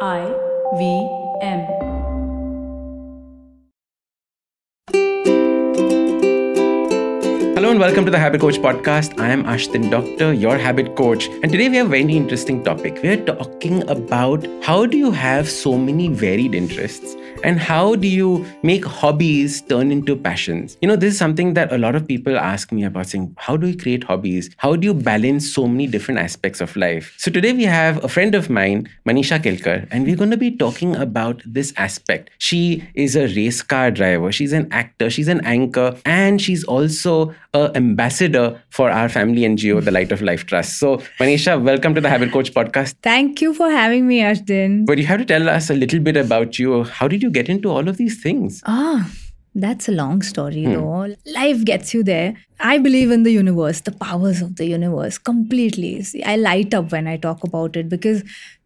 I V M. and welcome to the Habit Coach podcast. I am Ashdin Doctor, your habit coach, and today we have a very interesting topic. We are talking about how do you have so many varied interests and how do you make hobbies turn into passions? You know, this is something that a lot of people ask me about saying, how do you create hobbies? How do you balance so many different aspects of life? So today we have a friend of mine, Manisha Kelkar, and we're going to be talking about this aspect. She is a race car driver, she's an actor, she's an anchor, and she's also ambassador for our family NGO, the Light of Life Trust. So, Manisha, welcome to the Habit Coach podcast. Thank you for having me, Ashdin. But you have to tell us a little bit about you. How did you get into all of these things? Ah, that's a long story, though. Life gets you there. I believe in the universe, the powers of the universe completely. See, I light up when I talk about it because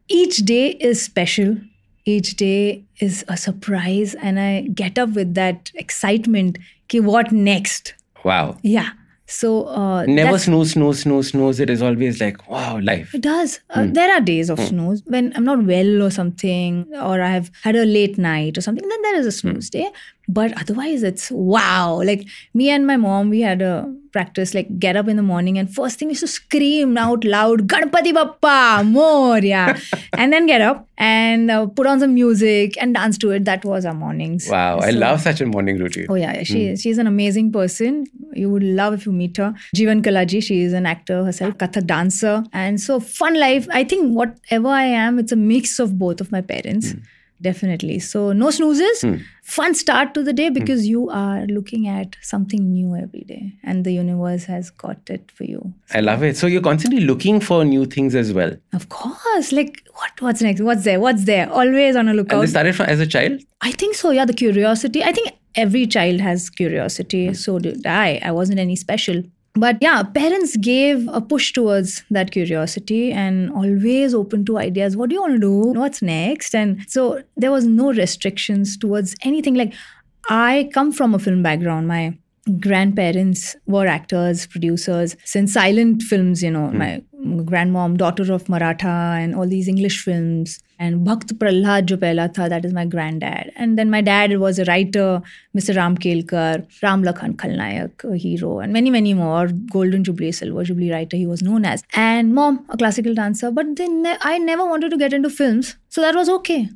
each day is special. Each day is a surprise, and I get up with that excitement. Ki what next? Wow. Yeah. So uh, Never snooze, snooze, snooze, snooze. It is always like, wow, life. It does. Uh, There are days of snooze when I'm not well or something, or I've had a late night or something. Then there is a snooze day. But otherwise, it's wow. Like me and my mom, we had a practice like get up in the morning and first thing is to scream out loud, Ganpati Bappa, Morya, and then get up and uh, put on some music and dance to it. That was our mornings. Wow. I love such a morning routine. Oh yeah, she she's an amazing person. You would love if you meet her. Jeevan Kalaji, she is an actor herself, Kathak dancer, and so fun life. I think whatever I am, it's a mix of both of my parents. Definitely. So no snoozes. Hmm. Fun start to the day hmm. because you are looking at something new every day, and the universe has got it for you. I love it. So you're constantly looking for new things as well. Of course, like what? What's next? What's there? What's there? Always on a And lookout. this started from as a child? I think so. Yeah, the curiosity. I think every child has curiosity. Hmm. So did I. I wasn't any special. But yeah, parents gave a push towards that curiosity and always open to ideas. What do you want to do? What's next? And so there was no restrictions towards anything. Like I come from a film background. My grandparents were actors, producers, since silent films, you know, hmm. my grandmom, daughter of Maratha, and all these English films. And Bhakt Prahlad jo pehla tha, that is my granddad. And then my dad was a writer, Mr. Ram Kelkar, Ram Lakhan Khalnayak, a hero, and many, many more. Golden Jubilee, Silver Jubilee writer, he was known as. And mom, a classical dancer. But then I never wanted to get into films. So that was okay.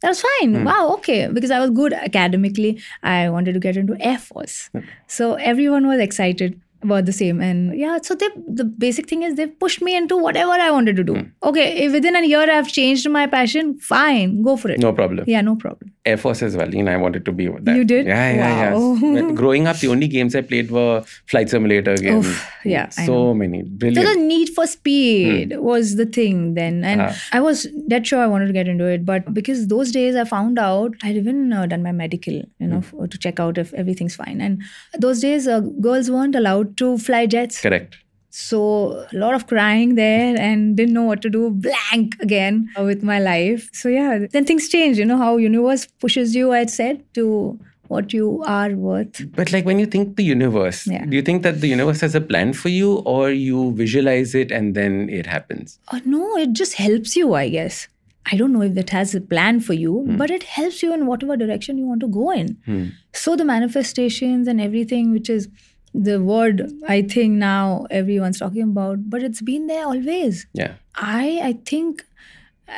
That was fine. Hmm. Wow, okay. Because I was good academically. I wanted to get into Air Force. Hmm. So everyone was excited about the same. And yeah, so they the basic thing is they pushed me into whatever I wanted to do. Hmm. Okay, if within a year I've changed my passion, fine, go for it. No problem. Yeah, no problem. Air Force as well. You know, I wanted to be with that. You did? Yeah, yeah, Wow. yeah. Growing up, the only games I played were Flight Simulator games. Oof, yeah, So many. So the need for speed was the thing then, and Ah. I was dead sure I wanted to get into it. But because those days I found out I'd even uh, done my medical, you know, f- to check out if everything's fine. And those days uh, girls weren't allowed to fly jets, Correct. So a lot of crying there, and didn't know what to do. Blank again with my life. So yeah, then things change. You know how universe pushes you. I said to what you are worth. But like when you think the universe, Yeah. do you think that the universe has a plan for you or you visualize it and then it happens? Uh, no, it just helps you, I guess. I don't know if that has a plan for you, but it helps you in whatever direction you want to go in. So the manifestations and everything, which is the word I think now everyone's talking about, but it's been there always. Yeah. I I think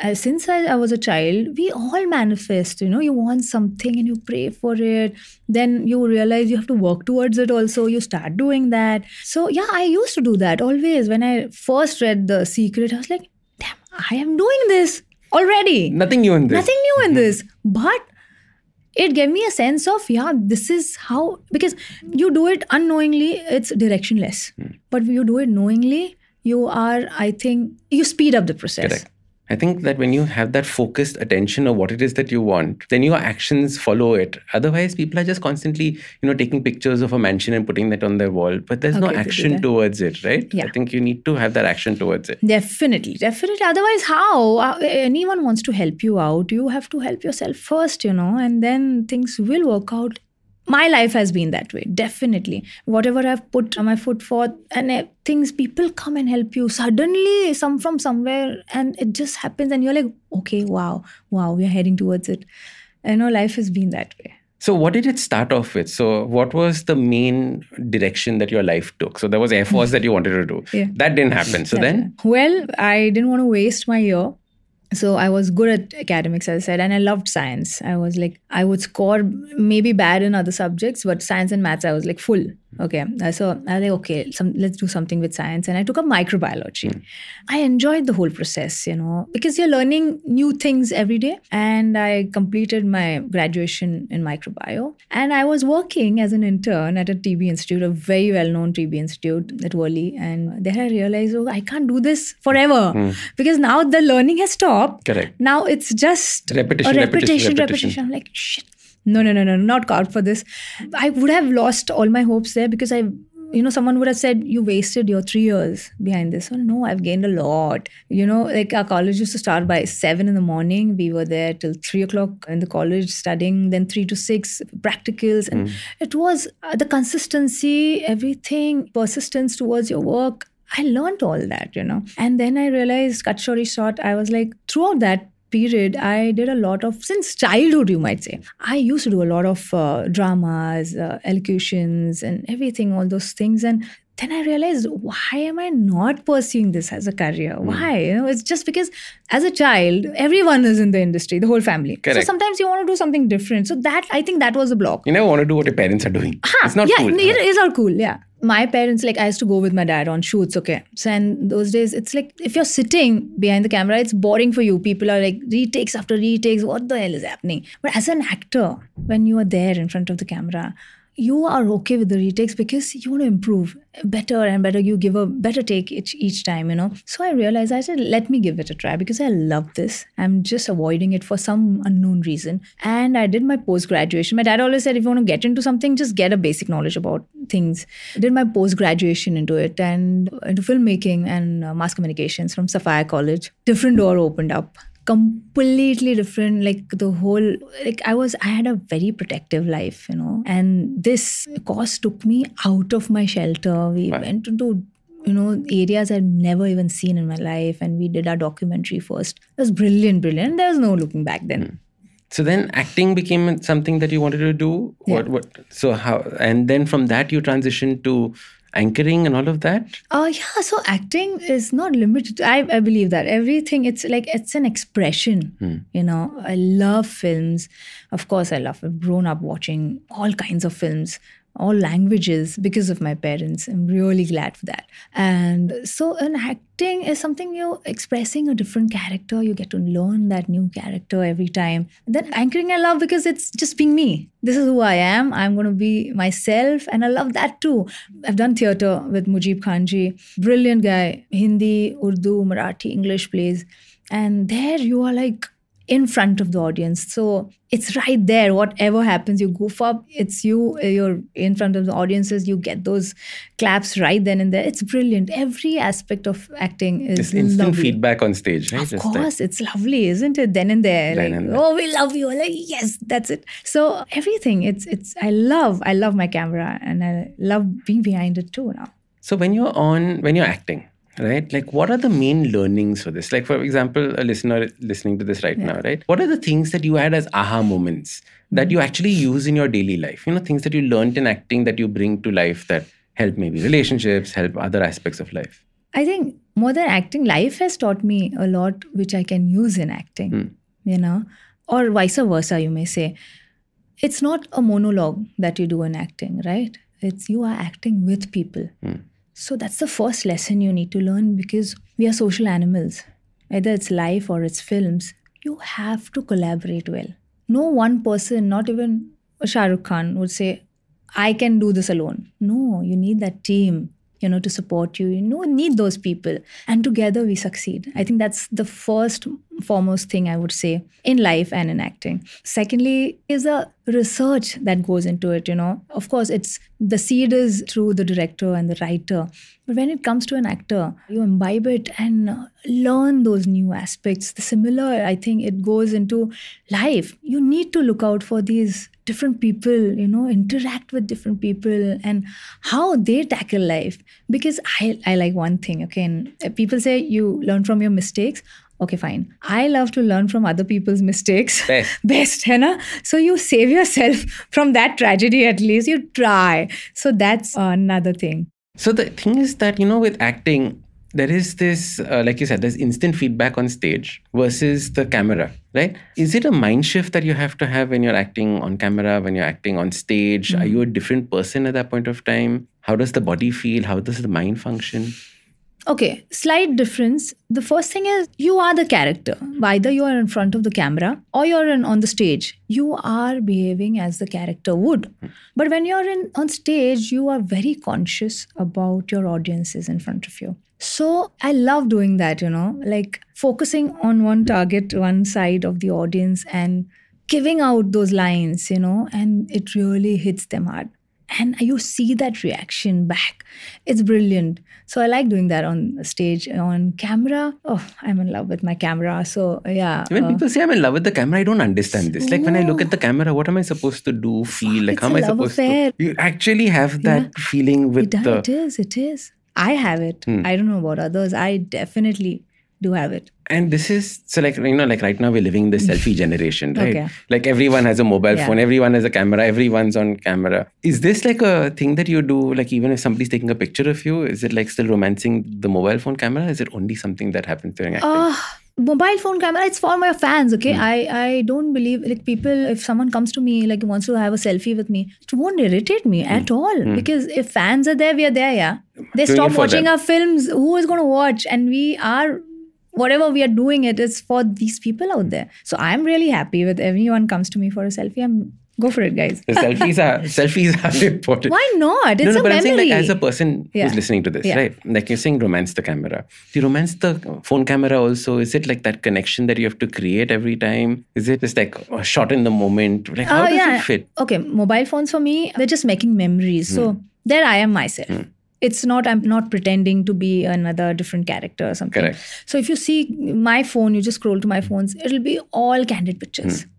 uh, since I, I was a child, we all manifest. You know, you want something and you pray for it. Then you realize you have to work towards it. Also, you start doing that. So yeah, I used to do that always. When I first read The Secret, I was like, damn, I am doing this already. Nothing new in this. Nothing new in this, but it gave me a sense of yeah this is how because you do it unknowingly it's directionless. Hmm. But you do it knowingly you are i think you speed up the process. Correct. I think that when you have that focused attention of what it is that you want, then your actions follow it. Otherwise, people are just constantly, you know, taking pictures of a mansion and putting that on their wall, but there's no Okay, do action towards it, right? Yeah. I think you need to have that action towards it. Definitely, definitely. Otherwise, how? Uh, Anyone wants to help you out, you have to help yourself first, you know, and then things will work out my life has been that way definitely whatever i've put my foot forth and uh, things people come and help you suddenly some from somewhere and it just happens and you're like okay wow wow we're heading towards it you know life has been that way So, what did it start off with? So, what was the main direction that your life took? So, there was Air Force that you wanted to do. Yeah. That didn't happen. So, then, well i didn't want to waste my year so i was good at academics as i said and i loved science. I was like i would score maybe bad in other subjects but science and maths i was like full okay. Uh, so i was like okay some, let's do something with science. And i took up microbiology. I enjoyed the whole process you know because you're learning new things every day. And i completed my graduation in microbio. And i was working as an intern at a tb institute a very well-known tb institute at Worli. And there i realized oh i can't do this forever. Because now the learning has stopped. Correct. now it's just Repetition, a repetition, repetition, repetition. I'm like, shit. No, no, no, no, not card for this. I would have lost all my hopes there because I, you know, someone would have said, you wasted your three years behind this. Oh, no, I've gained a lot. You know, like our college used to start by seven in the morning. We were there till three o'clock in the college studying, then three to six practicals. And it was uh, the consistency, everything, persistence towards your work. I learned all that, you know. And then I realized, cut story short, I was like, throughout that period, I did a lot of, since childhood, you might say, I used to do a lot of uh, dramas, uh, elocutions, and everything, all those things. And then I realized, why am I not pursuing this as a career? Why? You know, it's just because as a child, everyone is in the industry, the whole family. Correct. So sometimes you want to do something different. So that, I think that was a block. You never want to do what your parents are doing. It's not yeah, cool. it is all cool. Yeah. My parents, like, I used to go with my dad on shoots. Okay. So, and those days, it's like if you're sitting behind the camera, it's boring for you. People are like, retakes after retakes. What the hell is happening? But as an actor, when you are there in front of the camera, you are okay with the retakes because you want to improve better and better. You give a better take each, each time, you know. So I realized I said, let me give it a try because I love this. I'm just avoiding it for some unknown reason. And I did my post graduation. My dad always said, if you want to get into something, just get a basic knowledge about things. I did my post graduation into it and into filmmaking and uh, mass communications from Sophia College. Different door opened up completely different like the whole like i was i had a very protective life you know and this course took me out of my shelter. We Wow. went into you know areas i'd never even seen in my life and we did our documentary first. It was brilliant brilliant. There was no looking back then. Hmm. So then acting became something that you wanted to do. What what so how and then from that you transitioned to anchoring and all of that? Oh yeah, so acting is not limited. I, I believe that everything it's like it's an expression. Hmm. You know, I love films. Of course, I love. I've grown up watching all kinds of films, all languages because of my parents. I'm really glad for that. And so, an acting is something you're expressing a different character. You get to learn that new character every time. Then anchoring, I love because it's just being me. This is who I am. I'm going to be myself, and I love that too. I've done theater with Mujib Khanji, brilliant guy. Hindi, Urdu, Marathi, English plays, and there you are like in front of the audience. So it's right there. Whatever happens, you goof up, it's you, uh, you're in front of the audiences, you get those claps right then and there. It's brilliant. Every aspect of acting is Just instant lovely. feedback on stage, right? Of Just course, it's lovely, isn't it? Then and there, Then like, and there. oh, we love you. Like, yes, that's it. So everything, it's it's. I love, I love my camera, and I love being behind it too now. So when you're on, when you're acting, right? Like, what are the main learnings for this? Like, for example, a listener listening to this right now, right? What are the things that you had as aha moments that you mm-hmm. actually use in your daily life? You know, things that you learned in acting that you bring to life that help maybe relationships, help other aspects of life. I think more than acting, life has taught me a lot which I can use in acting, hmm. you know, or vice versa, you may say. It's not a monologue that you do in acting, right? It's you are acting with people. Hmm. So that's the first lesson you need to learn because we are social animals. Either it's life or it's films. You have to collaborate well. No one person, not even Shah Rukh Khan, would say, I can do this alone. No, you need that team, you know, to support you. You know, need those people. And together we succeed. I think that's the first foremost thing I would say in life and in acting. Secondly, is a research that goes into it. You know, of course, it's the seed is through the director and the writer, but when it comes to an actor, you imbibe it and uh, learn those new aspects. The similar, I think, it goes into life. You need to look out for these different people, you know, interact with different people and how they tackle life. Because I, I like one thing, okay, and uh, people say you learn from your mistakes. Okay, fine. I love to learn from other people's mistakes. Best. Best, ना? So you save yourself from that tragedy at least. You try. So that's another thing. So the thing is that, you know, with acting, there is this, uh, like you said, there's instant feedback on stage versus the camera, right? Is it a mind shift that you have to have when you're acting on camera, when you're acting on stage? Are you a different person at that point of time? How does the body feel? How does the mind function? Okay, slight difference. The first thing is you are the character. Either you are in front of the camera or you're in, on the stage. You are behaving as the character would. But when you're in on stage, you are very conscious about your audiences in front of you. So I love doing that, you know, like focusing on one target, one side of the audience and giving out those lines, you know, and it really hits them hard and you see that reaction back it's brilliant so i like doing that on stage on camera oh i'm in love with my camera so yeah When uh, people say I'm in love with the camera, I don't understand this. Like when I look at the camera, what am I supposed to do, feel? Like It's how am I supposed affair. to? You actually have that feeling with it, the. it is it is i have it Hmm. i don't know about others i definitely do have it And this is so like you know like right now we're living the selfie generation, right? Okay. Like everyone has a mobile Yeah. phone, everyone has a camera, everyone's on camera. Is this like a thing that you do? Like even if somebody's taking a picture of you, is it like still romancing the mobile phone camera? Is it only something that happens during acting? uh, mobile phone camera it's for my fans okay Hmm. i i don't believe like people if someone comes to me like wants to have a selfie with me it won't irritate me Hmm. at all because if fans are there we are there yeah they Doing stop watching them. our films who is going to watch and we are whatever we are doing it is for these people out there so i'm really happy with everyone comes to me for a selfie i'm go for it guys The selfies are selfies are important. why not it's no, no, a but I'm saying like as a person Yeah. who's listening to this, Yeah. right? Like you're saying romance the camera. Do you romance the phone camera also? Is it like that connection that you have to create every time? Is it just like a shot in the moment? Like how Oh, does yeah. it fit? Okay, mobile phones for me, they're just making memories. Hmm. So there I am myself. It's not, I'm not pretending to be another different character or something. Correct. So if you see my phone, you just scroll to my phones, it'll be all candid pictures. Hmm.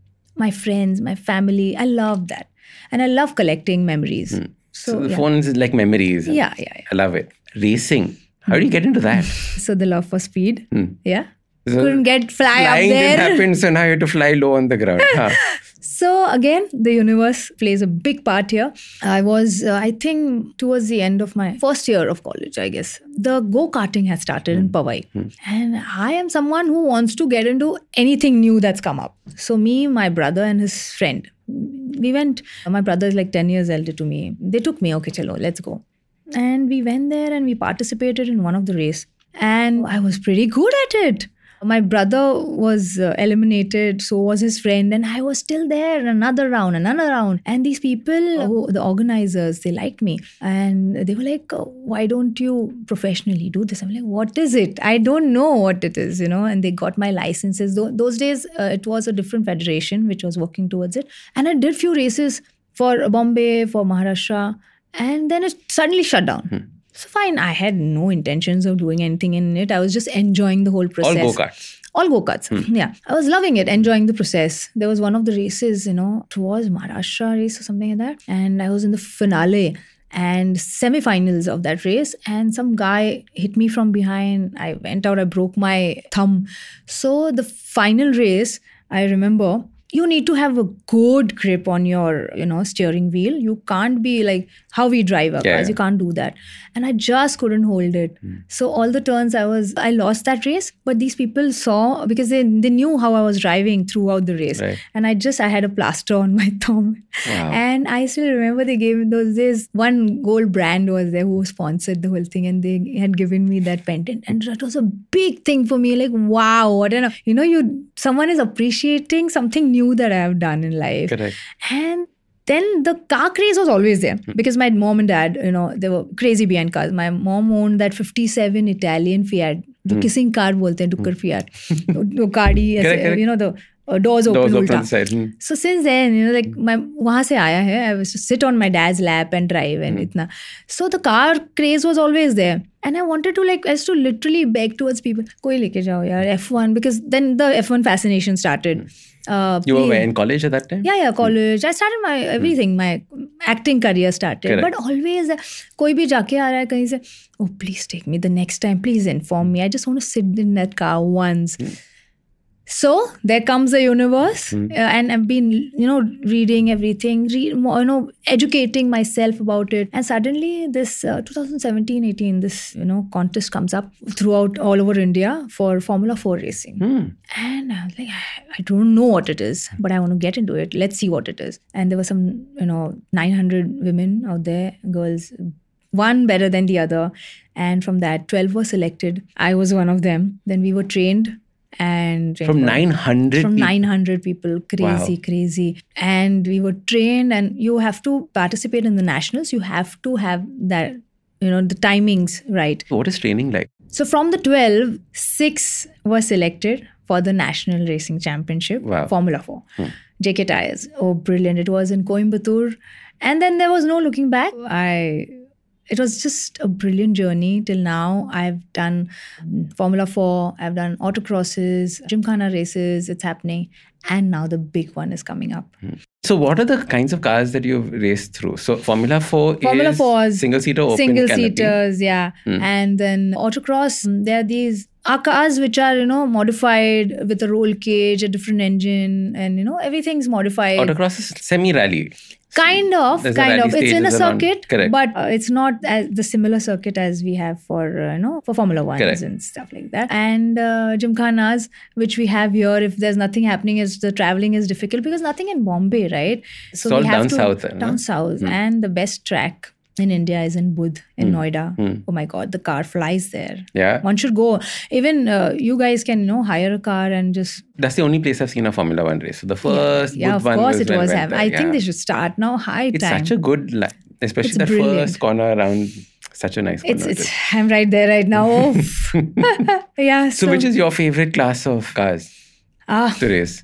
My friends, my family. I love that. And I love collecting memories. So, Hmm. So, the yeah. phones is like memories. Yeah, yeah, yeah. I love it. Racing. How do you get into that? So the love for speed. Yeah. So Couldn't get fly up flying didn't happen, so now you have to fly low on the ground. Huh. So again, the universe plays a big part here. I was, uh, I think, towards the end of my first year of college, I guess, the go karting has started in Powai, and I am someone who wants to get into anything new that's come up. So me, my brother, and his friend, we went. My brother is like ten years elder to me. They took me. Okay, chalo, let's go. And we went there and we participated in one of the race, and I was pretty good at it. My brother was uh, eliminated, so was his friend, and I was still there. Another round, another round, and these people, who, the organizers, they liked me, and they were like, "Oh, "Why don't you professionally do this?" I'm like, "What is it? I don't know what it is," you know. And they got my licenses. Tho- Those days, uh, it was a different federation which was working towards it, and I did few races for Bombay, for Maharashtra, and then it suddenly shut down. So fine, I had no intentions of doing anything in it. I was just enjoying the whole process. All process. go karts. All go karts. Hmm. Yeah. I was loving it, enjoying the process. There was one of the races, you know, it was Maharashtra race or something like that. And I was in the finale and semi-finals of that race and some guy hit me from behind i went out i broke my thumb so the final race i remember you need to have a good grip on your you know steering wheel. You can't be like how we drive our Yeah, cars. You can't do that. And i just couldn't hold it. Hmm. So all the turns i was i lost that race but these people saw because they, they knew how i was driving throughout the race. Right. and i just i had a plaster on my thumb. Wow. and i still remember they gave me those days one gold brand was there who sponsored the whole thing and they had given me that pendant. And that was a big thing for me. Like wow what an you know you someone is appreciating something new that i have done in life Correct. and then the car craze was always there because my mom and dad, you know, they were crazy behind cars. My mom owned that 57 Italian Fiat जो kissing car बोलते हैं डुक्कर पियार वो गाड़ी Correct, ऐसे correct. You know the doors Doors open open उल्टा side. Hmm. so since then you know like my वहाँ से आया है I was to sit on my dad's lap and drive and इतना so the car craze was always there and I wanted to like I used to literally beg towards people कोई लेके जाओ यार F1 because then the F1 fascination started uh, You were play- where, in college at that time? yeah yeah college I started my everything my acting career started Correct. but always uh, कोई भी जाके आ रहा है कहीं से oh please take me the next time please inform me I just want to sit in that car once so there comes the universe uh, and i've been you know reading everything read more, you know educating myself about it and suddenly this uh, 2017 18 this you know contest comes up throughout all over india for formula 4 racing Hmm. and I was like, I don't know what it is, but I want to get into it. Let's see what it is. And there were some, you know, 900 women out there, girls, one better than the other. And from that, 12 were selected. I was one of them. Then we were trained and From 900 from people. 900 people crazy Wow. crazy and we were trained and you have to participate in the nationals you have to have that you know the timings right What is training like? so from the 12, six were selected for the National Racing Championship, Wow. Formula 4. Hmm. JK Tires. Oh, brilliant. It was in Coimbatore. And then there was no looking back. I it was just a brilliant journey till now. I've done Formula 4, I've done autocrosses, Gymkhana races, it's happening. And now the big one is coming up. Hmm. So, what are the kinds of cars that you've raced through? So, Formula 4 Formula is 4 is single seater open single seaters yeah hmm. and then autocross there are these are cars which are you know modified with a roll cage a different engine and you know everything's modified Autocross is semi rally. Kind of There's kind of. It's in a around- circuit but uh, it's not as the similar circuit as we have for uh, you know for formula 1s Correct. and stuff like that. And uh, gymkhanas which we have here if there's nothing happening is the traveling is difficult because nothing in bombay right? So all we have down to south, no? down south. And the best track in India is in Buddh in Noida. Oh my God, the car flies there. Yeah. One should go. Even uh, you guys can, you know, hire a car and just. That's the only place I've seen a Formula One race. So, the first yeah, good of one course it was. Happening. I yeah. think they should start now. High It's time. such a good, li- especially It's that brilliant. first corner around. Such a nice corner. it's it's. I'm right there right now. Oh. yeah. So, which is your favorite class of cars ah, to race?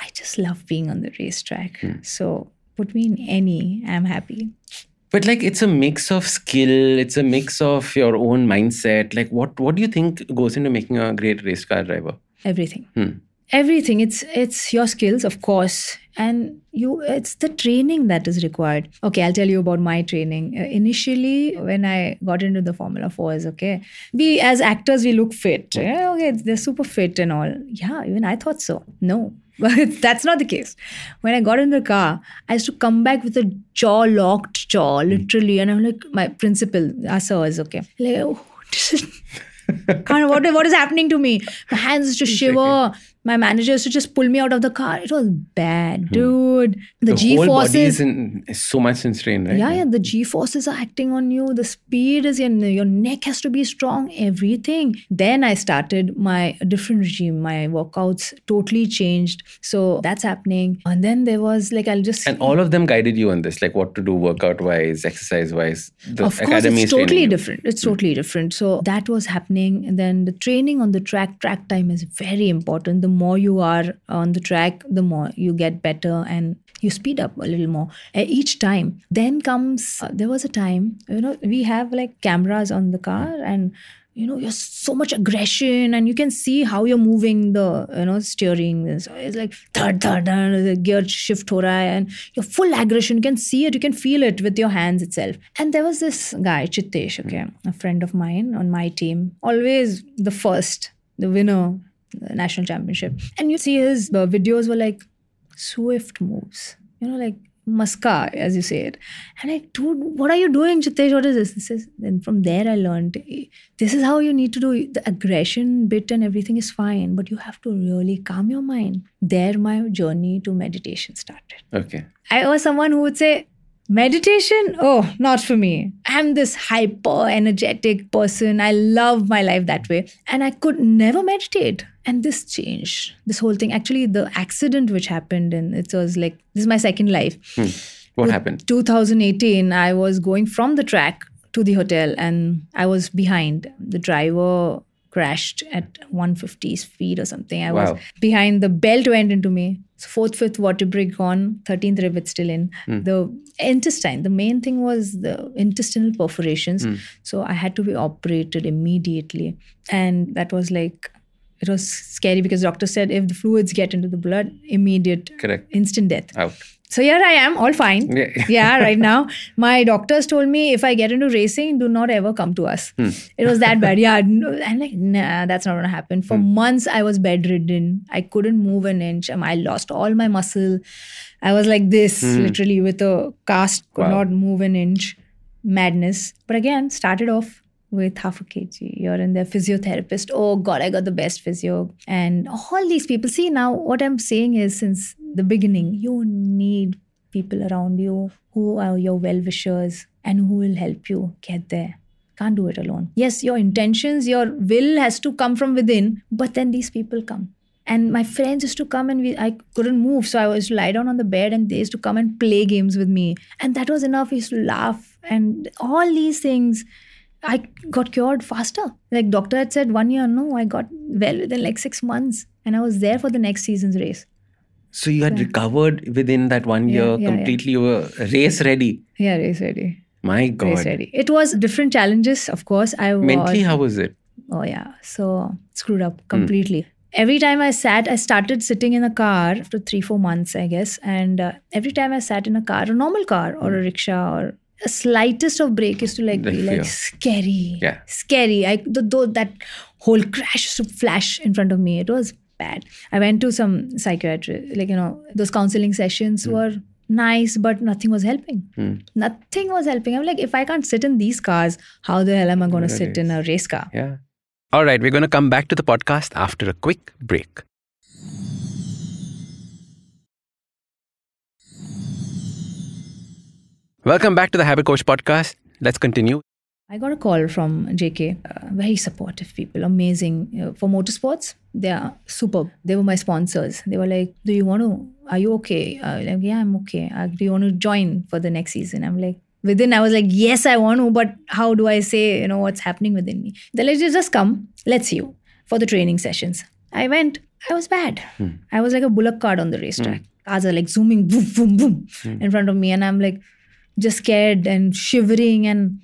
I just love being on the racetrack. Hmm. So put me in any, I'm happy. But like it's a mix of skill, it's a mix of your own mindset. Like what what do you think goes into making a great race car driver? Everything. Hmm. everything. It's it's your skills of course. And you it's the training that is required. Okay i'll tell you about my training. Uh, initially when i got into the formula 4s okay we as actors we look fit. Yeah, okay they're super fit and all. Yeah even i thought so. No but that's not the case when i got in the car i used to come back with a jaw locked jaw hmm. literally and i'm like my principal our is okay like oh, this is what, what is happening to me? My hands used to shiver. My manager used to just pull me out of the car. It was bad, dude. The, The G whole body is forces. in is so much in strain, right? Yeah, yeah, the G forces are acting on you. The speed is in your neck has to be strong, everything. Then I started my different regime. My workouts totally changed. So that's happening. And then there was like, I'll just. And all of them guided you on this, like what to do workout wise, exercise wise. The of course academy it's totally. Hmm. different it's totally different so that was happening and then the training on the track track time is very important the more you are on the track the more you get better and you speed up a little more. Each time. Then comes uh, there was a time you know we have like cameras on the car and you know you're so much aggression and you can see how you're moving the you know steering. So it's like third third the gear shift and your full aggression. You can see it. You can feel it with your hands itself. And there was this guy chittesh okay a friend of mine on my team. Always the first the winner national championship and you see his uh, videos were like swift moves you know like muska as you say it and like dude what are you doing chittesh what is this this is then from there i learned this is how you need to do the aggression bit and everything is fine but you have to really calm your mind there my journey to meditation started Okay. I was someone who would say, meditation? Oh, not for me. I'm this hyper energetic person. I love my life that way. And I could never meditate. And this changed. This whole thing. Actually, the accident which happened, and it was like, this is my second life. Hmm. What happened? 2018, I was going from the track to the hotel and I was behind. The driver crashed at 150 speed or something. I Wow. was behind the belt went into me. So fourth, fifth vertebrae gone, 13th rib still in. Hmm. The intestine, the main thing was the intestinal perforations. Hmm. So I had to be operated immediately. And that was like, it was scary because doctor said if the fluids get into the blood, immediate, Correct. instant death. Out. So here I am, all fine. Yeah. yeah, right now. My doctors told me if I get into racing, do not ever come to us. Hmm. It was that bad. Yeah. I'm like, nah, that's not going to happen. For hmm. months, I was bedridden. I couldn't move an inch. Um, I lost all my muscle. I was like this, hmm. literally, with a cast, could Wow. not move an inch. Madness. But again, started off with half a kg. You're in their physiotherapist. Oh God, I got the best physio. And all these people. See, now what I'm saying is since the beginning, you need people around you who are your well wishers and who will help you get there. Can't do it alone. Yes, your intentions, your will has to come from within, but then these people come. And my friends used to come and we, I couldn't move. So I was to lie down on the bed and they used to come and play games with me. And that was enough. We used to laugh and all these things. I got cured faster. Like doctor had said one year, no, I got well within like six months. And I was there for the next season's race. So you had recovered within that one Yeah, year, yeah, yeah. completely you were race ready. Yeah, race ready. My God. Race ready. It was different challenges, of course. I was Mentally, how was it? Oh yeah. So screwed Hmm. up completely. Every time I sat, I started sitting in a car after three, four months, I guess. And uh, every time I sat in a car, a normal car or a rickshaw or a slightest of break is to like The be fear. like scary. Yeah. Scary. I the, though that whole crash to flash in front of me. It was bad. I went to some psychiatrist, like you know, those counseling sessions Hmm. were nice, but nothing was helping. Nothing was helping. I'm like, if I can't sit in these cars, how the hell am I going to sit in a race car? Yeah. All right, we're going to come back to the podcast after a quick break. Welcome back to the Habit Coach podcast. Let's continue. I got a call from JK, uh, very supportive people, amazing. Uh, for motorsports, they are superb. They were my sponsors. They were like, Do you want to, are you okay? Uh, like, yeah, I'm okay. Uh, do you want to join for the next season? I'm like, within, I was like, Yes, I want to, but how do I say, you know, what's happening within me? They're like, Just come, let's see you for the training sessions. I went, I was bad. I was like a bullock cart on the racetrack. Cars are like zooming, boom, boom, boom, in front of me. And I'm like, just scared and shivering and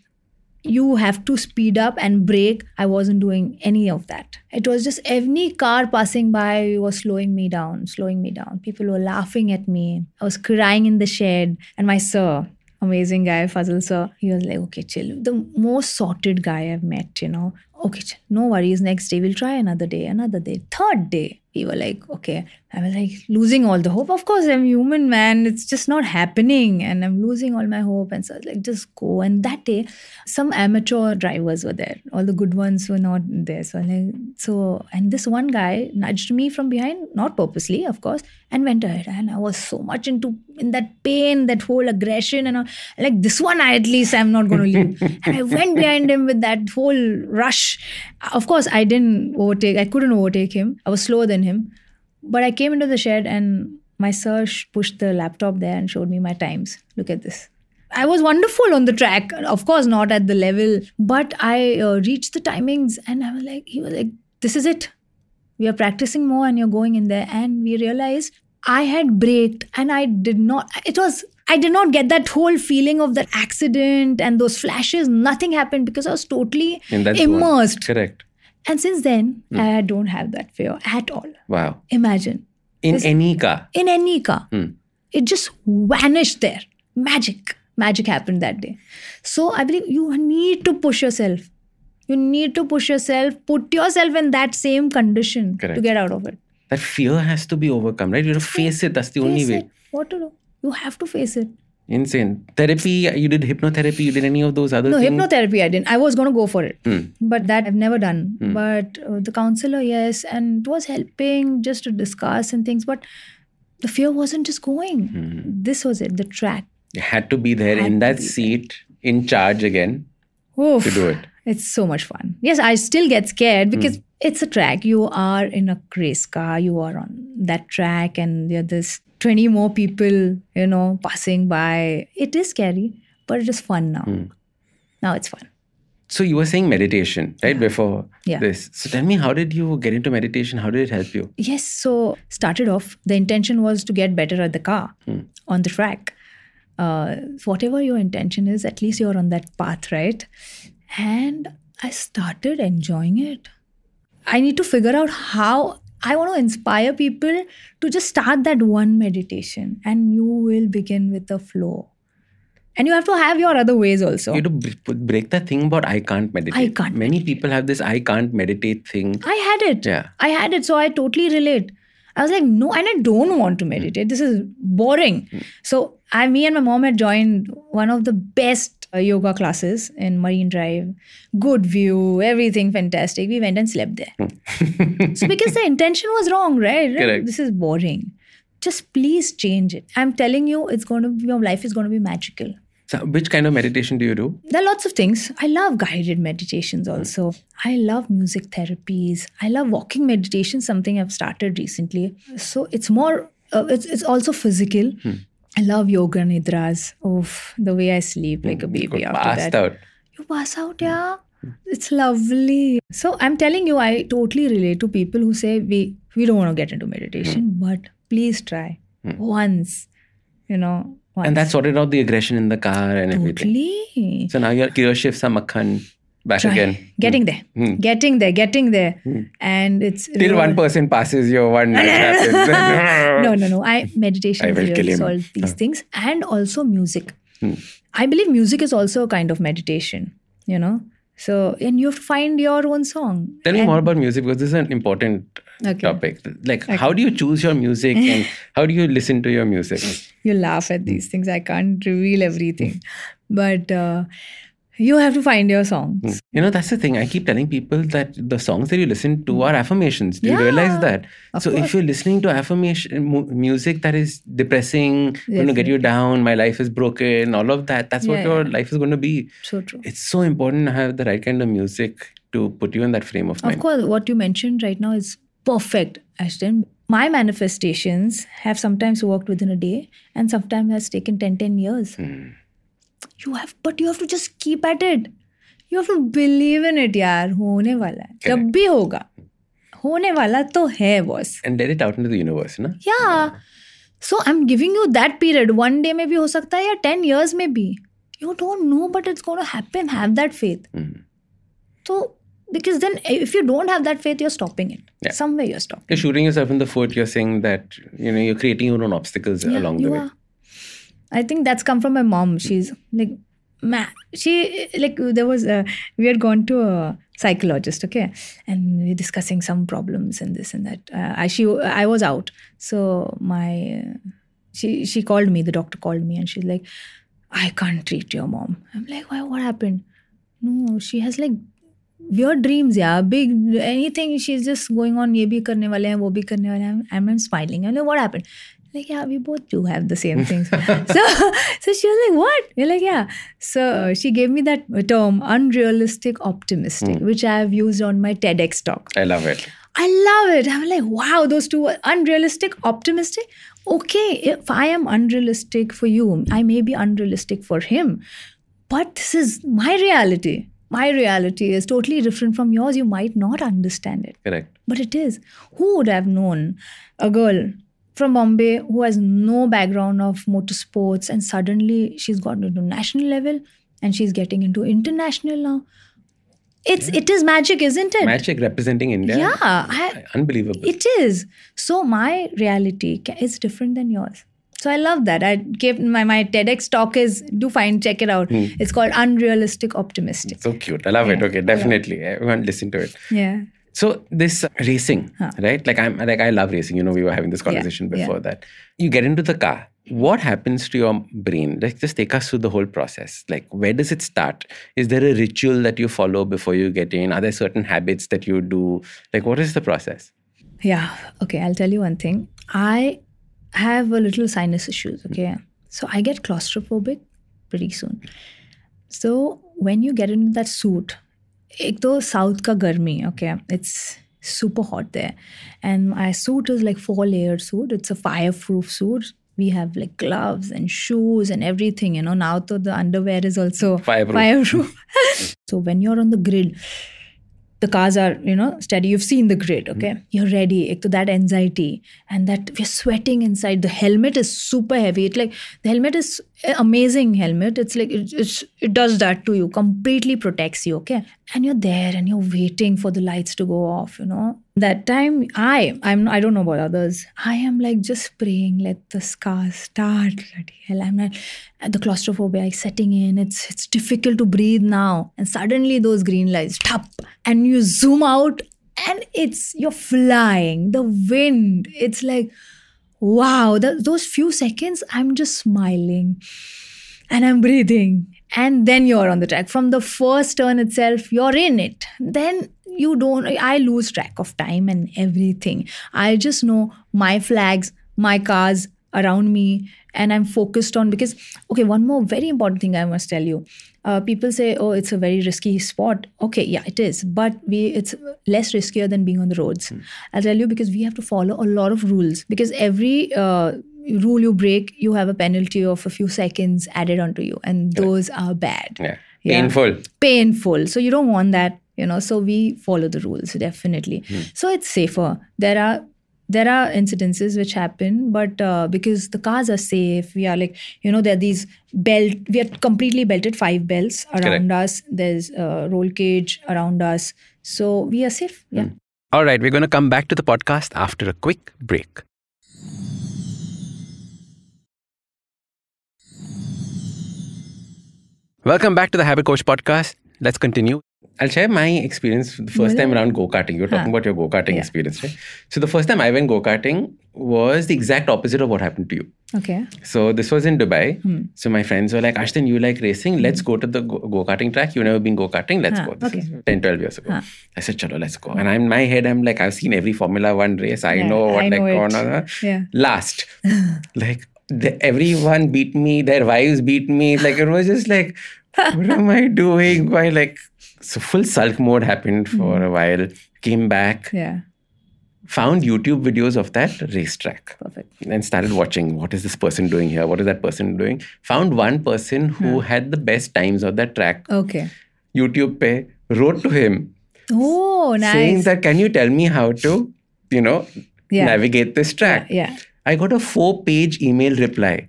you have to speed up and brake. I wasn't doing any of that. It was just any car passing by was slowing me down, slowing me down. People were laughing at me. I was crying in the shed. And my sir, amazing guy, Fazil sir, he was like, okay, chill. The most sorted guy I've met, you know. Okay, no worries. Next day, we'll try another day, another day. Third day, we were like, okay. I was like losing all the hope. Of course, I'm human, man. It's just not happening. And I'm losing all my hope. And so I was like, just go. And that day, some amateur drivers were there. All the good ones were not there. So, like, so, and this one guy nudged me from behind, not purposely, of course, and went ahead. And I was so much into in that pain, that whole aggression, and all. like this one, I at least I'm not going to leave. and I went behind him with that whole rush. Of course, I didn't overtake. I couldn't overtake him. I was slower than him. But I came into the shed and my sir pushed the laptop there and showed me my times. Look at this. I was wonderful on the track. Of course, not at the level, but I uh, reached the timings and I was like, he was like, this is it. We are practicing more and you're going in there. And we realized I had braked and I did not, it was, I did not get that whole feeling of that accident and those flashes. Nothing happened because I was totally In that zone. immersed. Correct. And since then, I don't have that fear at all. Wow. Imagine In This- any car. in any car. Hmm. It just vanished there. Magic. Magic happened that day. So I believe you need to push yourself. You need to push yourself, put yourself in that same condition Correct. to get out of it. That fear has to be overcome, right? You have to face it. That's the only way. it. What to do? You have to face it. Insane. Therapy, you did hypnotherapy, you did any of those other No, things? hypnotherapy I didn't. I was going to go for it. Hmm. But that I've never done. But uh, the counselor, yes. And it was helping just to discuss and things. But the fear wasn't just going. Hmm. This was it, the track. You had to be there Had in that there. seat, in charge again Oof. to do it. It's so much fun. Yes, I still get scared because it's a track. You are in a race car, you are on that track, and there are this 20 more people, you know, passing by. It is scary, but it is fun now. Now it's fun. So you were saying meditation right before Yeah. this. So tell me, how did you get into meditation? How did it help you? Yes, so started off, the intention was to get better at the car on the track. Uh, whatever your intention is, at least you're on that path, right? And I started enjoying it. I need to figure out how I want to inspire people to just start that one meditation, and you will begin with the flow. And you have to have your other ways also. You had to break that thing about I can't meditate. I can't Many people have this I can't meditate thing. I had it. Yeah. I had it. So I totally relate. I was like, no, and I don't want to meditate. This is boring. Mm. So I, me and my mom had joined one of the best Uh, yoga classes in Marine Drive. Good view, everything fantastic. We went and slept there. Hmm. so because the intention was wrong, right? Correct. This is boring. Just please change it. I'm telling you, it's going to be, your life is going to be magical. So which kind of meditation do you do? There are lots of things. I love guided meditations also. I love music therapies. I love walking meditation, something I've started recently. So it's more, uh, it's, it's also physical. Hmm. I love yoga nidras. Of the way I sleep like a mm, baby Got after passed that. out. You pass out, yeah. It's lovely. So I'm telling you, I totally relate to people who say we we don't want to get into meditation, mm. but please try mm. once. You know, once. And that sorted out the aggression in the car and everything. totally. So now your gear shifts are makhan back Try. again. Getting there, Hmm. getting there, getting there, and it's Till real- one person passes, your one. No, no, no. I meditation I will kill him. solve these things, and also music. Hmm. I believe music is also a kind of meditation. You know, so and you have to find your own song. Tell me more about music because this is an important Okay. topic. Like, how do you choose your music and how do you listen to your music? you laugh at these things. I can't reveal everything, but uh, you have to find your songs. Hmm. You know, that's the thing. I keep telling people that the songs that you listen to hmm. are affirmations. Do you realize that? So if you're listening to affirmation mu- music that is depressing, going to get you down, my life is broken, all of that, that's what Yeah, your yeah. life is going to be. So true. It's so important to have the right kind of music to put you in that frame of mind. Of course, what you mentioned right now is perfect, Ashdin. My manifestations have sometimes worked within a day and sometimes has taken 10, 10 years. Hmm You have, but you have to just keep at it. You have to believe in it, यार होने वाला है जब भी होगा होने वाला तो है boss And let it out into the universe, na? yeah so i'm giving you that period one day में भी हो सकता है या 10 years में भी you don't know but it's going to happen have that faith Mhm. so because then if you don't have that faith you're stopping it Yeah. somewhere you're stopping You're shooting yourself in the foot. You're saying that, you know, you're creating your own obstacles Yeah, along you the way. are. I think that's come from my mom. She's like, ma, she like there was a, we had gone to a psychologist, okay, and we're discussing some problems and this and that. Uh, I she I was out, so my she she called me. The doctor called me, and she's like, I can't treat your mom. I'm like, why? What happened? No, she has like weird dreams yeah big anything she's just going on ye bhi karne wale hain wo bhi karne wale hain and i'm smiling and like, what happened like, yeah, we both do have the same things. so, so she was like, what? You're like, yeah. So she gave me that term, unrealistic optimistic, hmm. which I have used on my TEDx talk. I love it. I love it. I'm like, wow, those two are unrealistic, optimistic. Okay, if I am unrealistic for you, I may be unrealistic for him. But this is my reality. My reality is totally different from yours. You might not understand it, Correct. but it is. Who would have known a girl from Bombay who has no background of motorsports and suddenly she's gotten into national level and she's getting into international now? It's it is magic, isn't it? Magic representing India. Yeah, I, Unbelievable. it is. So my reality is different than yours. So I love that. I gave my my TEDx talk is do find check it out. Hmm. It's called unrealistic optimistic. so cute. I love it. Okay, definitely. Everyone listen to it. Yeah. So this racing, right? Like I'm like I love racing. You know, we were having this conversation yeah. before that. You get into the car. What happens to your brain? Like just take us through the whole process. Like where does it start? Is there a ritual that you follow before you get in? Are there certain habits that you do? Like what is the process? Yeah. Okay. I'll tell you one thing. I have a little sinus issues. Hmm. Okay. So I get claustrophobic pretty soon. So when you get into that suit, एक तो south का गर्मी okay it's super hot there and my suit is like four layered suit it's a fireproof suit we have like gloves and shoes and everything. You know, now to the underwear is also Fireproof. fireproof. so when you're on the grid, the cars are you know steady you've seen the grid okay you're ready ek to that anxiety and that we're sweating inside the helmet is super heavy it like the helmet is a amazing helmet. It's like it, it's it does that to you completely protects you okay? And you're there and you're waiting for the lights to go off you know? That time i i'm i don't know about others. I am like just praying let the cars start bloody hell. I'm not the claustrophobia is setting in. It's it's difficult to breathe now. And suddenly those green lights tap and you zoom out and it's you're flying. The wind it's like wow th- those few seconds i'm just smiling. And i'm breathing. And then you're on the track. From the first turn itself you're in it. Then you don't i lose track of time and everything. I just know my flags my cars around me and i'm focused on because okay one more very important thing i must tell you. Uh, people say oh it's a very risky sport. Okay yeah it is but we it's less riskier than being on the roads. I'll tell you because we have to follow a lot of rules because every uh, rule you break you have a penalty of a few seconds added onto you and those are bad. Yeah. Painful. painful. So you don't want that you know so we follow the rules definitely. So it's safer. There are there are incidences which happen but uh, because the cars are safe we are like you know there are these belt we are completely belted five belts around us there's a roll cage around us so we are safe yeah All right, we're going to come back to the podcast after a quick break. Welcome back to the Habit Coach podcast. Let's continue. I'll share my experience the first time around go karting. You're talking Huh. about your go karting Yeah. experience, right? So, the first time I went go karting was the exact opposite of what happened to you. okay So this was in Dubai. Hmm. So my friends were like, Ashdin, you like racing? Let's hmm. go to the go karting track. You've never been go karting. Let's Huh, go. This okay. is 10, 12 years ago. Huh. I said, Chalo, let's go. And I'm in my head, I'm like, I've seen every Formula One race. I Yeah, know what I like know going on. Yeah. Last, like the, everyone beat me. Their wives beat me. Like it was just like, what am I doing? Why like so full sulk mode happened for Hmm. a while. Came back, yeah. found YouTube videos of that racetrack. Perfect. And started watching what is this person doing here? What is that person doing? Found one person who had the best times of that track. Okay. Youtube pe wrote to him. Oh saying that can you tell me how to you know Yeah. navigate this track? Yeah. I got a four page email reply.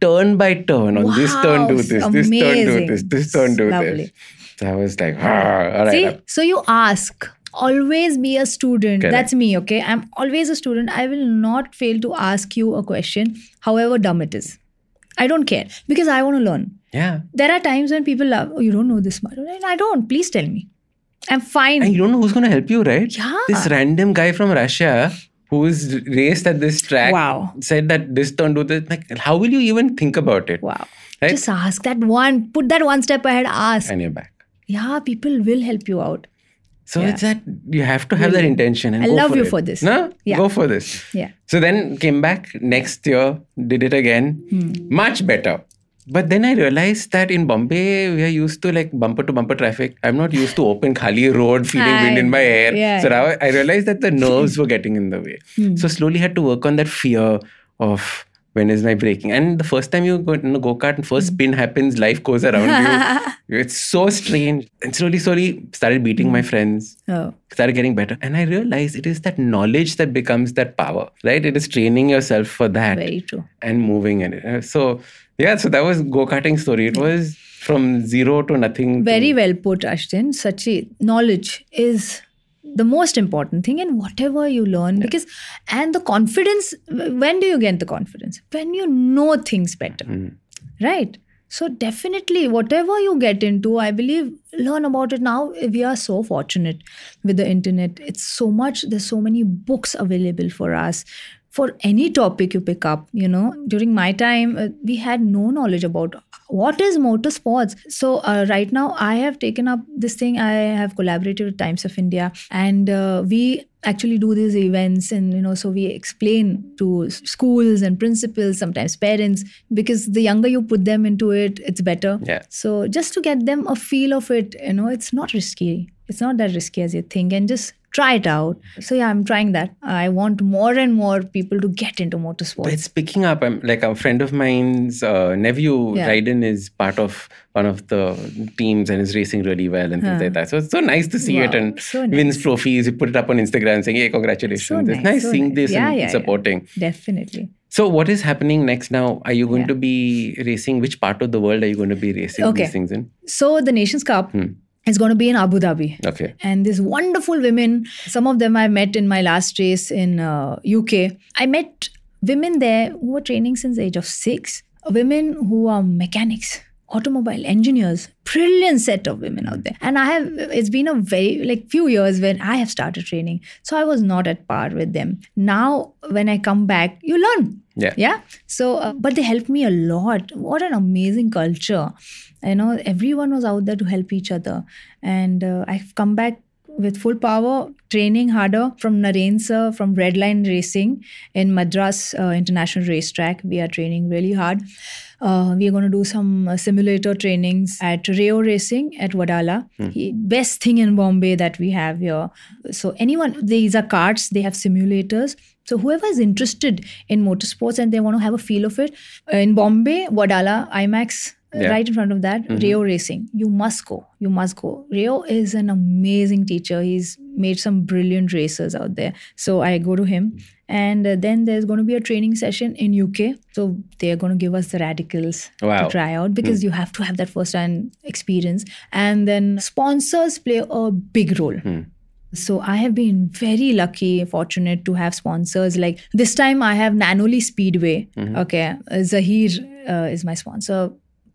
Turn by turn on this turn do Wow, this this turn do this this turn do Lovely. this i was like all right See, so you ask. Always be a student. Correct. That's me, okay? I'm always a student. I will not fail to ask you a question, however dumb it is. I don't care because I want to learn. yeah There are times when people love, oh, you don't know this much. I don't. Please tell me. I'm fine. and you don't know who's going to help you right Yeah. this random guy from russia who's raced at this track Wow. said that this turn do this like how will you even think about it wow. Right? Just ask that one. Put that one step ahead. Ask. and you're back Yeah, people will help you out. so Yeah. it's that you have to have that intention and I love you it. for this. no Yeah. go for this Yeah. so then came back next year did it again Hmm. much better but then I realized that in Bombay we are used to like bumper to bumper traffic. I'm not used to open khali road, feeling wind in my hair. Yeah. So now I realized that the nerves were getting in the way. Hmm. So slowly had to work on that fear of when is my braking. And the first time you go in a go kart and Hmm. first spin happens, life goes around you. It's so strange. And slowly, slowly started beating Hmm. my friends Oh. started getting better and i realized it is that knowledge that becomes that power right it is training yourself for that Very true. and moving in it Uh, so yeah so that was go-karting story it was from zero to nothing to- Very well put, Ashdin. Such a knowledge is the most important thing in whatever you learn because and the confidence when do you get the confidence? When you know things better Mm. right? So definitely whatever you get into i believe learn about it. Now we are so fortunate with the internet it's so much there's so many books available for us for any topic you pick up you know. During my time uh, we had no knowledge about what is motorsports so uh, right now i have taken up this thing. I have collaborated with times of india and uh, we actually do these events and you know so we explain to schools and principals sometimes parents because the younger you put them into it it's better. Yeah. so just to get them a feel of it you know it's not risky. It's not that risky as you think. And just try it out. So yeah, I'm trying that. I want more and more people to get into motorsports. But it's picking up. I'm like a friend of mine's uh, nephew, Yeah. Ryden, is part of one of the teams and is racing really well and things Huh. like that. So it's so nice to see it and so wins trophies. You put it up on Instagram saying, "Hey, congratulations!" So it's nice, nice so seeing nice. this Yeah, and yeah, yeah. supporting. Definitely. So what is happening next now? Are you going to be racing? Which part of the world are you going to be racing Okay. these things in? So the Nations Cup Hmm. Is going to be in Abu Dhabi. Okay. and these wonderful women some of them i met in my last race in uh, uk i met women there who were training since the age of 6 women who are mechanics automobile engineers brilliant set of women out there. And i have it's been a very like few years when i have started training. So i was not at par with them. Now when i come back you learn. Yeah. yeah. So uh, but they helped me a lot. What an amazing culture. You know everyone was out there to help each other. And uh, i've come back with full power training harder from naren sir from redline racing in madras uh, international racetrack we are training really hard uh, we are going to do some uh, simulator trainings at Rio Racing at Wadala. He- best thing in Bombay that we have here. So anyone, these are carts. They have simulators. So whoever is interested in motorsports and they want to have a feel of it, uh, in Bombay, Wadala, IMAX. Yeah. Right in front of that, Rio Racing. You must go. You must go. Rio is an amazing teacher. He's made some brilliant racers out there. So I go to him, and uh, then there's going to be a training session in UK. So they're going to give us the radicals Wow. to try out because you have to have that first hand experience. And then sponsors play a big role. So I have been very lucky, fortunate to have sponsors. Like this time, I have Nanoli Speedway. Okay, Uh, Zahir uh, is my sponsor.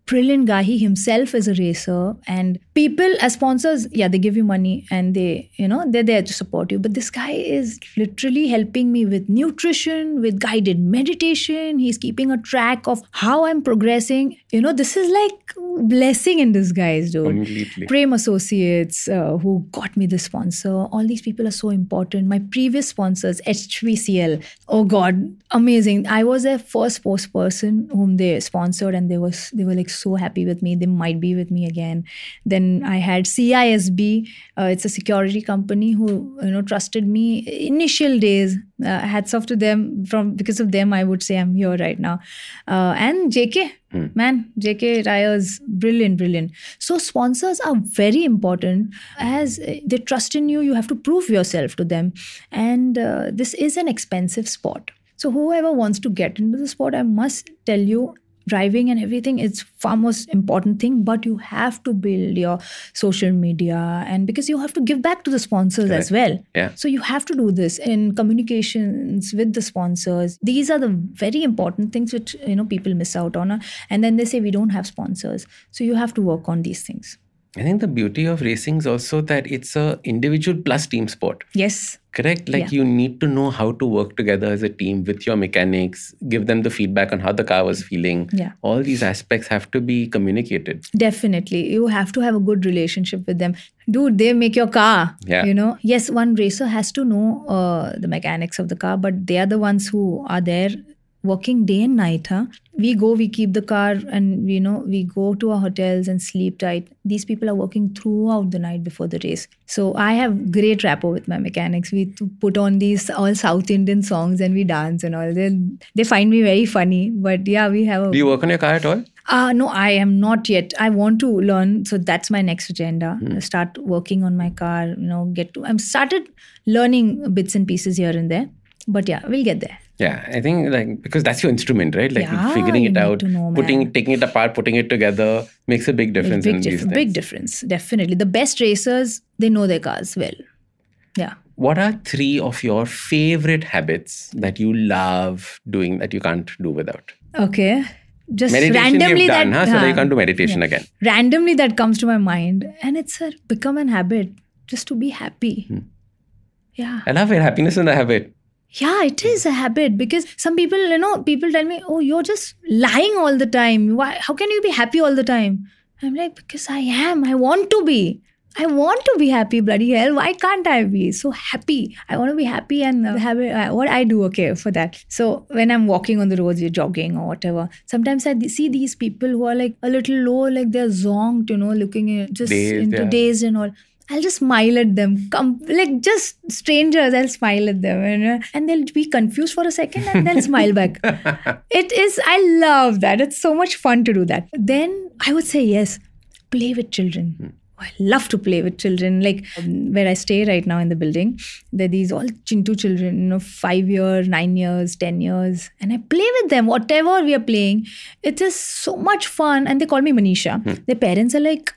Brilliant guy. He himself is a racer, and people as sponsors, yeah, they give you money and they, you know, they're there to support you. But this guy is literally helping me with nutrition, with guided meditation. He's keeping a track of how I'm progressing. You know, this is like blessing in disguise, dude. Completely. Prem Associates, uh, who got me the sponsor. All these people are so important. My previous sponsors, HVCL. Oh God, amazing! I was their first post person whom they sponsored, and they was they were like so happy with me. They might be with me again. Then I had CISB. Uh, it's a security company who you know trusted me initial days. Uh, hats off to them. From because of them, I would say I'm here right now. Uh, and JK, man, JK Tyres, brilliant, brilliant. So sponsors are very important as uh, they trust in you. You have to prove yourself to them, and uh, this is an expensive sport. So whoever wants to get into the sport, I must tell you. Driving and everything is far most important thing, but you have to build your social media and because you have to give back to the sponsors as well. Yeah. So you have to do this in communications with the sponsors. These are the very important things which you know people miss out on, and then they say we don't have sponsors. So you have to work on these things. I think the beauty of racing is also that it's a individual plus team sport. Yes, Correct? Like Yeah. you need to know how to work together as a team with your mechanics, give them the feedback on how the car was feeling. Yeah. All these aspects have to be communicated. definitely. You have to have a good relationship with them. Dude, they make your car. Yeah. You know, yes, one racer has to know uh, the mechanics of the car, but they are the ones who are there working day and night huh we go we keep the car and you know we go to our hotels and sleep tight these people are working throughout the night before the race so i have great rapport with my mechanics we put on these all south indian songs and we dance and all they they find me very funny but yeah we have a Do you work on your car at all? uh, no, I am not yet. I want to learn. So that's my next agenda. Start working on my car, you know, get to, I'm started learning bits and pieces here and there. But yeah, we'll get there. Yeah, I think like because that's your instrument, right? Like Yeah, figuring it out, know, putting taking it apart, putting it together makes a big difference big, in these diff- big difference. Definitely. The best racers, they know their cars well. Yeah. What are three of your favorite habits that you love doing that you can't do without? Okay. Just Meditation randomly you've done, that huh? So now huh. you can't do meditation Yeah. again. randomly that comes to my mind and it's a become an habit just to be happy. Hmm. Yeah. I love it. Happiness in the habit. Yeah, it is a habit because some people, you know, people tell me, "Oh, you're just lying all the time. Why? How can you be happy all the time?" I'm like, "Because I am. I want to be. I want to be happy. Bloody hell! Why can't I be so happy? I want to be happy and uh, have uh, what I do. Okay, for that. So when I'm walking on the roads, you're jogging or whatever. Sometimes I see these people who are like a little low, like they're zonked, you know, looking at just Dazed, into yeah. dazed and all. I'll just smile at them. Come, like just strangers, I'll smile at them, and, and they'll be confused for a second, and they'll smile back. It is. I love that. It's so much fun to do that. Then I would say yes, play with children. I love to play with children. Like um, where I stay right now in the building, there are these all Chintu children, you know, five years, nine years, ten years, and I play with them. Whatever we are playing, it is so much fun. And they call me Manisha. Their parents are like,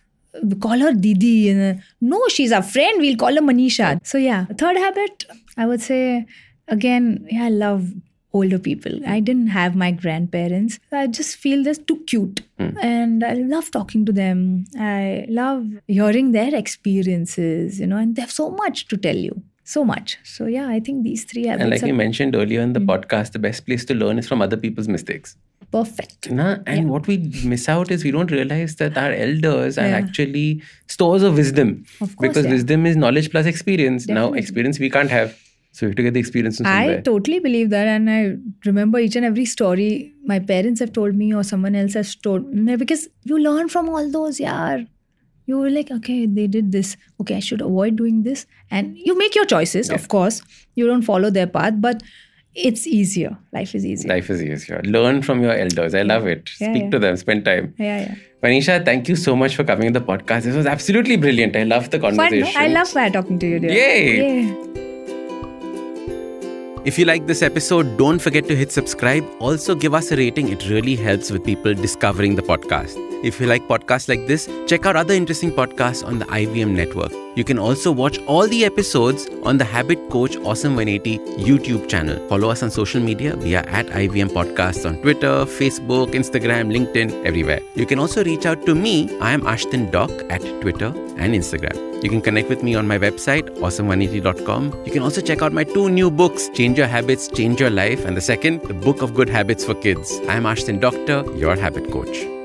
call her Didi. And, uh, no, she's our friend. We'll call her Manisha. So yeah, third habit, I would say again, yeah, I love older people. I didn't have my grandparents. I just feel they're too cute. And I love talking to them. I love hearing their experiences, you know, and they have so much to tell you. So much. So yeah, I think these three habits And like are you mentioned earlier in the hmm. podcast, the best place to learn is from other people's mistakes. perfect. Na? And what we miss out is we don't realize that our elders are actually stores of wisdom. Of course, because yeah. wisdom is knowledge plus experience. Now, experience we can't have. So we have to get the experience from I totally believe that, and I remember each and every story my parents have told me or someone else has told me because you learn from all those. Yeah, you were like, okay, they did this. Okay, I should avoid doing this, and you make your choices. Of course, you don't follow their path, but it's easier. Life is easier. Life is easier. Learn from your elders. I love it. Yeah, Speak yeah. to them, spend time. Yeah, yeah. Manisha, thank you so much for coming on the podcast. This was absolutely brilliant. I love the Fun. conversation. no? I love talking to you. Dear. Yay. Yay. If you like this episode, don't forget to hit subscribe. Also, give us a rating. It really helps with people discovering the podcast. If you like podcasts like this, check out other interesting podcasts on the IVM network. You can also watch all the episodes on the Habit Coach Awesome 180 YouTube channel. Follow us on social media. We are at IVM Podcasts on Twitter, Facebook, Instagram, LinkedIn, everywhere. You can also reach out to me. I am Ashdin Doc at Twitter and Instagram. You can connect with me on my website, awesome180.com. You can also check out my two new books, Change Your Habits, Change Your Life, and the second, The Book of Good Habits for Kids. I am Ashdin Doctor, your habit coach.